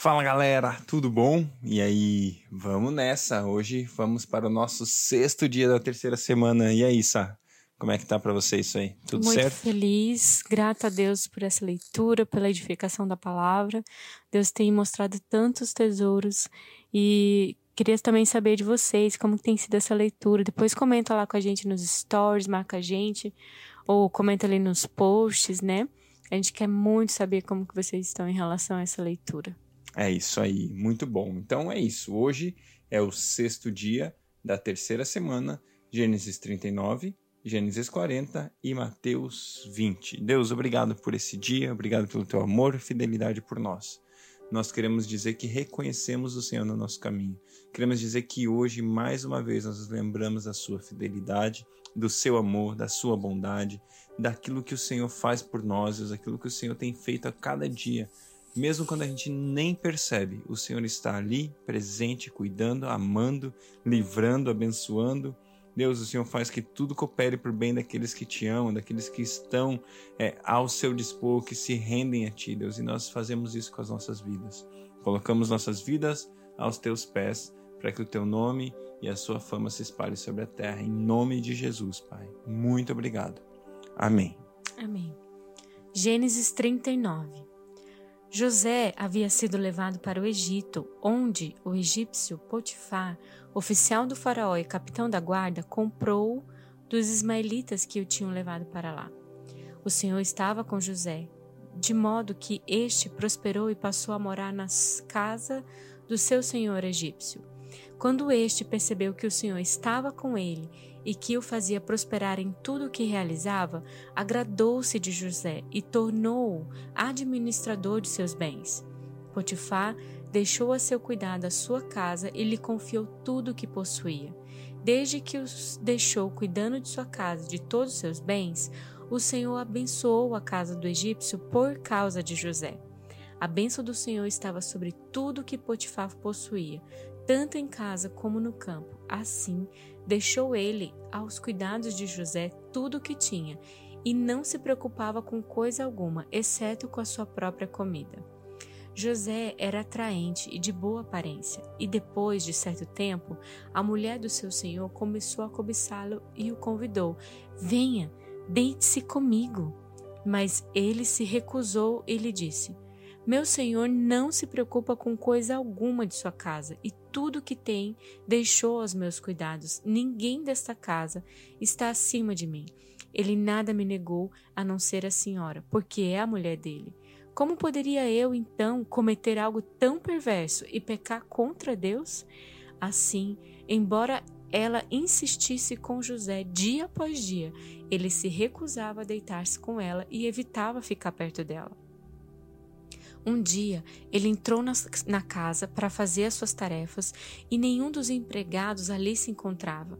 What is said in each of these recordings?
Fala galera, tudo bom? E aí, vamos nessa. Hoje vamos para o nosso sexto dia da terceira semana. E aí, Sá? Como é que tá para você isso aí? Tudo Muito certo? feliz, grata a Deus por essa leitura, pela edificação da palavra. Deus tem mostrado tantos tesouros e queria também saber de vocês como tem sido essa leitura. Depois comenta lá com a gente nos stories, marca a gente ou comenta ali nos posts, né? A gente quer muito saber como que vocês estão em relação a essa leitura. É isso aí, muito bom. Então é isso. Hoje é o sexto dia da terceira semana, Gênesis 39, Gênesis 40 e Mateus 20. Deus, obrigado por esse dia, obrigado pelo teu amor e fidelidade por nós. Nós queremos dizer que reconhecemos o Senhor no nosso caminho. Queremos dizer que hoje, mais uma vez, nós nos lembramos da sua fidelidade, do seu amor, da sua bondade, daquilo que o Senhor faz por nós, daquilo que o Senhor tem feito a cada dia mesmo quando a gente nem percebe, o Senhor está ali, presente, cuidando, amando, livrando, abençoando. Deus, o Senhor faz que tudo coopere por bem daqueles que te amam, daqueles que estão é, ao seu dispor, que se rendem a Ti, Deus. E nós fazemos isso com as nossas vidas. Colocamos nossas vidas aos Teus pés, para que o Teu nome e a Sua fama se espalhem sobre a terra. Em nome de Jesus, Pai. Muito obrigado. Amém. Amém. Gênesis 39 José havia sido levado para o Egito, onde o egípcio Potifar, oficial do faraó e capitão da guarda, comprou dos ismaelitas que o tinham levado para lá. O Senhor estava com José, de modo que este prosperou e passou a morar na casa do seu senhor egípcio. Quando este percebeu que o Senhor estava com ele e que o fazia prosperar em tudo o que realizava, agradou-se de José e tornou-o administrador de seus bens. Potifar deixou a seu cuidado a sua casa e lhe confiou tudo o que possuía. Desde que os deixou cuidando de sua casa e de todos os seus bens, o Senhor abençoou a casa do egípcio por causa de José. A bênção do Senhor estava sobre tudo que Potifar possuía, tanto em casa como no campo. Assim, Deixou ele aos cuidados de José tudo o que tinha e não se preocupava com coisa alguma, exceto com a sua própria comida. José era atraente e de boa aparência, e depois de certo tempo, a mulher do seu senhor começou a cobiçá-lo e o convidou: Venha, deite-se comigo. Mas ele se recusou e lhe disse: meu senhor não se preocupa com coisa alguma de sua casa e tudo que tem deixou aos meus cuidados. Ninguém desta casa está acima de mim. Ele nada me negou a não ser a senhora, porque é a mulher dele. Como poderia eu, então, cometer algo tão perverso e pecar contra Deus? Assim, embora ela insistisse com José dia após dia, ele se recusava a deitar-se com ela e evitava ficar perto dela. Um dia, ele entrou na, na casa para fazer as suas tarefas e nenhum dos empregados ali se encontrava.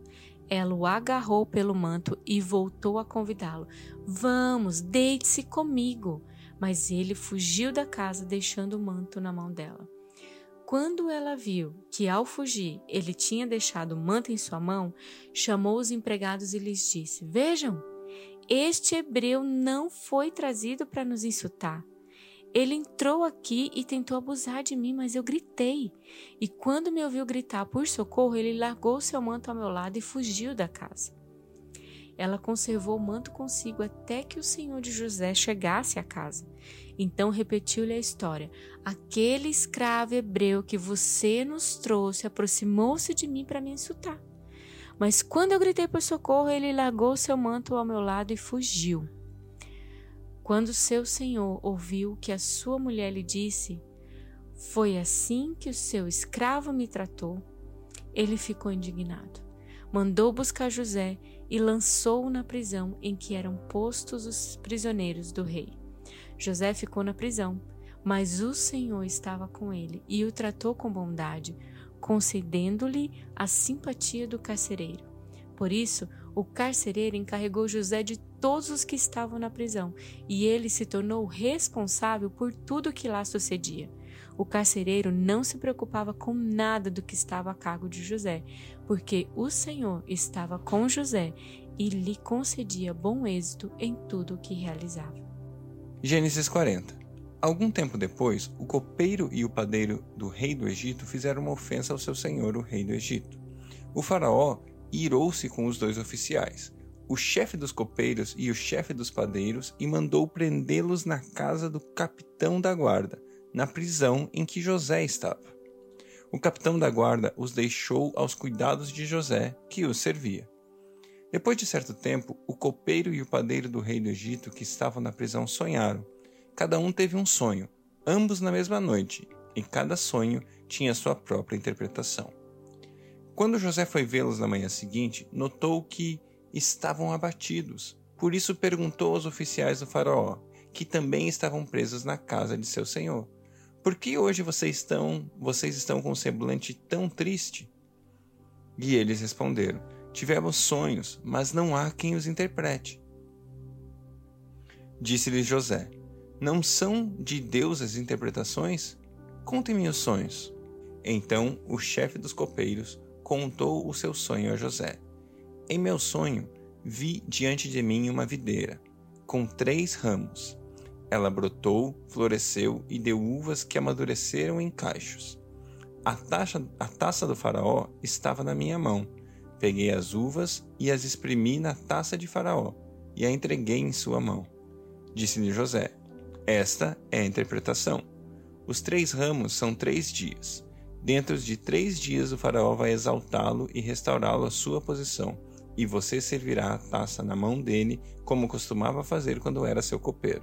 Ela o agarrou pelo manto e voltou a convidá-lo. Vamos, deite-se comigo. Mas ele fugiu da casa, deixando o manto na mão dela. Quando ela viu que, ao fugir, ele tinha deixado o manto em sua mão, chamou os empregados e lhes disse: Vejam, este hebreu não foi trazido para nos insultar. Ele entrou aqui e tentou abusar de mim, mas eu gritei. E quando me ouviu gritar por socorro, ele largou seu manto ao meu lado e fugiu da casa. Ela conservou o manto consigo até que o senhor de José chegasse à casa. Então repetiu-lhe a história: Aquele escravo hebreu que você nos trouxe aproximou-se de mim para me insultar. Mas quando eu gritei por socorro, ele largou seu manto ao meu lado e fugiu. Quando seu senhor ouviu que a sua mulher lhe disse: Foi assim que o seu escravo me tratou, ele ficou indignado. Mandou buscar José e lançou-o na prisão em que eram postos os prisioneiros do rei. José ficou na prisão, mas o Senhor estava com ele e o tratou com bondade, concedendo-lhe a simpatia do carcereiro. Por isso, o carcereiro encarregou José de todos os que estavam na prisão, e ele se tornou responsável por tudo o que lá sucedia. O carcereiro não se preocupava com nada do que estava a cargo de José, porque o Senhor estava com José e lhe concedia bom êxito em tudo o que realizava. Gênesis 40 Algum tempo depois, o copeiro e o padeiro do rei do Egito fizeram uma ofensa ao seu senhor, o rei do Egito. O faraó irou-se com os dois oficiais, o chefe dos copeiros e o chefe dos padeiros, e mandou prendê-los na casa do capitão da guarda, na prisão em que José estava. O capitão da guarda os deixou aos cuidados de José, que os servia. Depois de certo tempo, o copeiro e o padeiro do rei do Egito que estavam na prisão sonharam Cada um teve um sonho, ambos na mesma noite, e cada sonho tinha sua própria interpretação. Quando José foi vê-los na manhã seguinte, notou que estavam abatidos. Por isso perguntou aos oficiais do faraó, que também estavam presos na casa de seu senhor: Por que hoje vocês estão, vocês estão com um semblante tão triste? E eles responderam: Tivemos sonhos, mas não há quem os interprete. Disse-lhes José: não são de Deus as interpretações? Contem-me os sonhos. Então o chefe dos copeiros contou o seu sonho a José. Em meu sonho, vi diante de mim uma videira, com três ramos. Ela brotou, floresceu e deu uvas que amadureceram em cachos. A, taxa, a taça do faraó estava na minha mão. Peguei as uvas e as exprimi na taça de faraó, e a entreguei em sua mão. Disse-lhe José: esta é a interpretação. Os três ramos são três dias. Dentro de três dias o faraó vai exaltá-lo e restaurá-lo à sua posição, e você servirá a taça na mão dele, como costumava fazer quando era seu copeiro.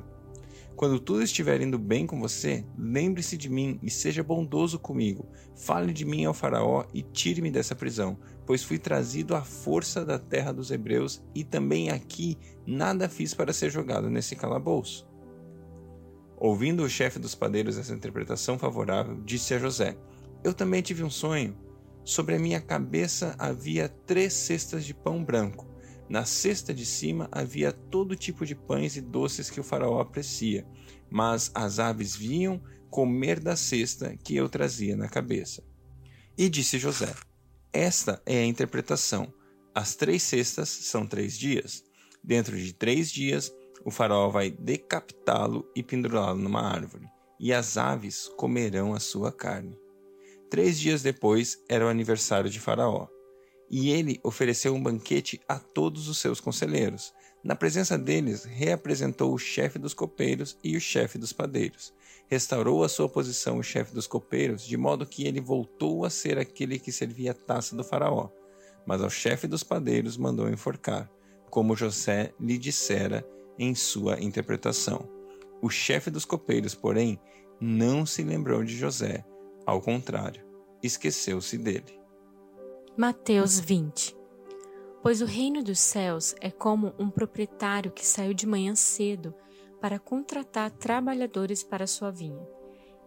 Quando tudo estiver indo bem com você, lembre-se de mim e seja bondoso comigo. Fale de mim ao Faraó e tire-me dessa prisão, pois fui trazido à força da terra dos hebreus e também aqui nada fiz para ser jogado nesse calabouço. Ouvindo o chefe dos padeiros essa interpretação favorável, disse a José: Eu também tive um sonho. Sobre a minha cabeça havia três cestas de pão branco. Na cesta de cima havia todo tipo de pães e doces que o faraó aprecia, mas as aves vinham comer da cesta que eu trazia na cabeça. E disse José: Esta é a interpretação. As três cestas são três dias. Dentro de três dias o faraó vai decapitá-lo e pendurá-lo numa árvore, e as aves comerão a sua carne. Três dias depois era o aniversário de Faraó, e ele ofereceu um banquete a todos os seus conselheiros. Na presença deles, reapresentou o chefe dos copeiros e o chefe dos padeiros. Restaurou a sua posição o chefe dos copeiros, de modo que ele voltou a ser aquele que servia a taça do Faraó. Mas ao chefe dos padeiros mandou enforcar, como José lhe dissera em sua interpretação. O chefe dos copeiros, porém, não se lembrou de José, ao contrário, esqueceu-se dele. Mateus 20 Pois o reino dos céus é como um proprietário que saiu de manhã cedo para contratar trabalhadores para sua vinha.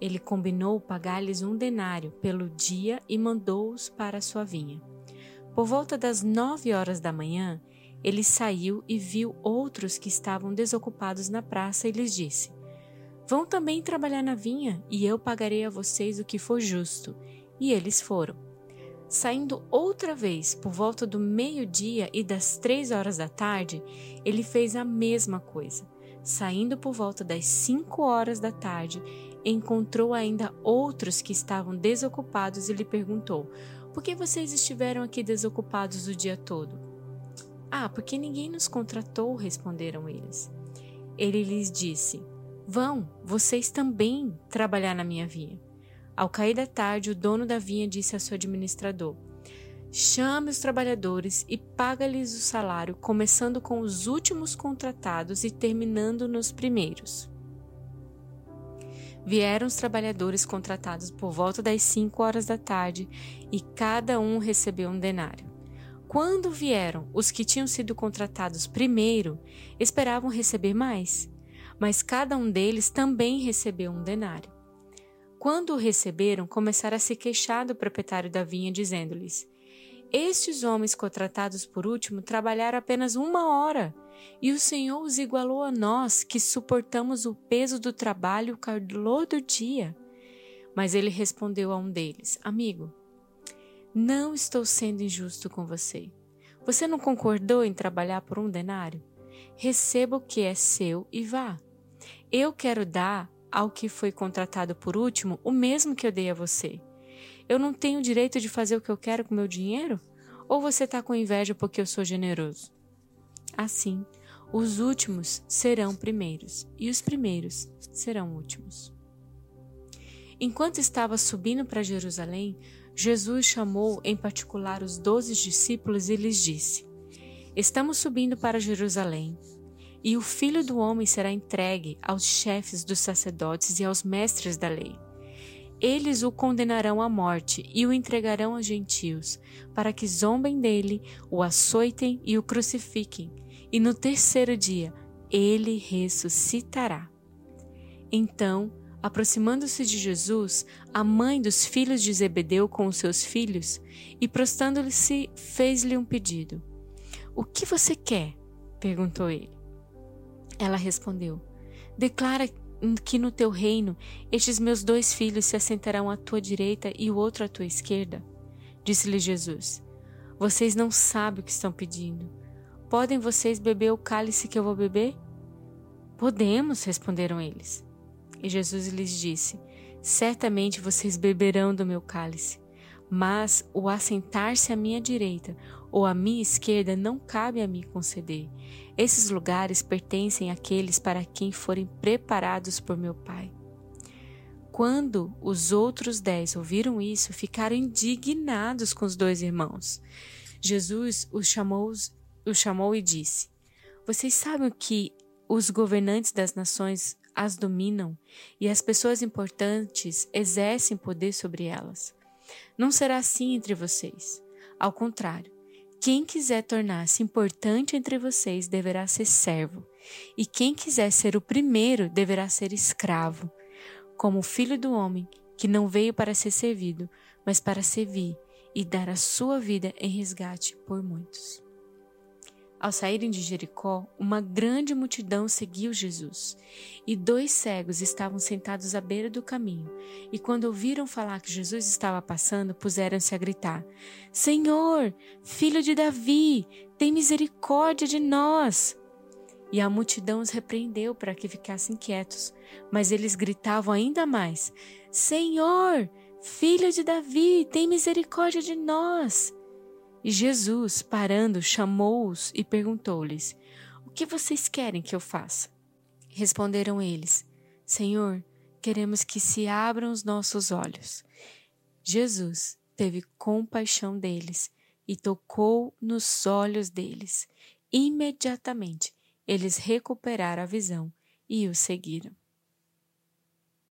Ele combinou pagar-lhes um denário pelo dia e mandou-os para sua vinha. Por volta das nove horas da manhã, ele saiu e viu outros que estavam desocupados na praça e lhes disse: Vão também trabalhar na vinha, e eu pagarei a vocês o que for justo. E eles foram. Saindo outra vez por volta do meio-dia e das três horas da tarde, ele fez a mesma coisa. Saindo por volta das cinco horas da tarde, encontrou ainda outros que estavam desocupados e lhe perguntou: Por que vocês estiveram aqui desocupados o dia todo? Ah, porque ninguém nos contratou, responderam eles. Ele lhes disse: Vão, vocês também trabalhar na minha vinha. Ao cair da tarde, o dono da vinha disse ao seu administrador: Chame os trabalhadores e paga-lhes o salário, começando com os últimos contratados e terminando nos primeiros. Vieram os trabalhadores contratados por volta das cinco horas da tarde e cada um recebeu um denário. Quando vieram os que tinham sido contratados primeiro, esperavam receber mais, mas cada um deles também recebeu um denário. Quando o receberam, começaram a se queixar do proprietário da vinha, dizendo-lhes: Estes homens contratados por último trabalharam apenas uma hora, e o Senhor os igualou a nós, que suportamos o peso do trabalho o calor do dia. Mas ele respondeu a um deles: Amigo, não estou sendo injusto com você. Você não concordou em trabalhar por um denário? Receba o que é seu e vá. Eu quero dar ao que foi contratado por último o mesmo que eu dei a você? Eu não tenho direito de fazer o que eu quero com meu dinheiro? Ou você está com inveja porque eu sou generoso? Assim, os últimos serão primeiros, e os primeiros serão últimos. Enquanto estava subindo para Jerusalém, Jesus chamou em particular os doze discípulos e lhes disse: Estamos subindo para Jerusalém, e o filho do homem será entregue aos chefes dos sacerdotes e aos mestres da lei. Eles o condenarão à morte e o entregarão aos gentios, para que zombem dele, o açoitem e o crucifiquem, e no terceiro dia ele ressuscitará. Então, aproximando-se de Jesus, a mãe dos filhos de Zebedeu com os seus filhos, e prostrando-se, fez-lhe um pedido. O que você quer? perguntou ele. Ela respondeu: Declara que no teu reino estes meus dois filhos se assentarão à tua direita e o outro à tua esquerda. Disse-lhe Jesus: Vocês não sabem o que estão pedindo. Podem vocês beber o cálice que eu vou beber? Podemos, responderam eles. E Jesus lhes disse: Certamente vocês beberão do meu cálice, mas o assentar-se à minha direita ou à minha esquerda não cabe a mim conceder. Esses lugares pertencem àqueles para quem forem preparados por meu Pai. Quando os outros dez ouviram isso, ficaram indignados com os dois irmãos. Jesus os chamou, os chamou e disse: Vocês sabem que os governantes das nações as dominam e as pessoas importantes exercem poder sobre elas. Não será assim entre vocês. Ao contrário, quem quiser tornar-se importante entre vocês deverá ser servo, e quem quiser ser o primeiro deverá ser escravo, como o filho do homem, que não veio para ser servido, mas para servir e dar a sua vida em resgate por muitos. Ao saírem de Jericó, uma grande multidão seguiu Jesus, e dois cegos estavam sentados à beira do caminho. E quando ouviram falar que Jesus estava passando, puseram-se a gritar: Senhor, filho de Davi, tem misericórdia de nós! E a multidão os repreendeu para que ficassem quietos, mas eles gritavam ainda mais: Senhor, filho de Davi, tem misericórdia de nós! E Jesus, parando, chamou-os e perguntou-lhes: O que vocês querem que eu faça? Responderam eles: Senhor, queremos que se abram os nossos olhos. Jesus teve compaixão deles e tocou nos olhos deles. Imediatamente eles recuperaram a visão e o seguiram.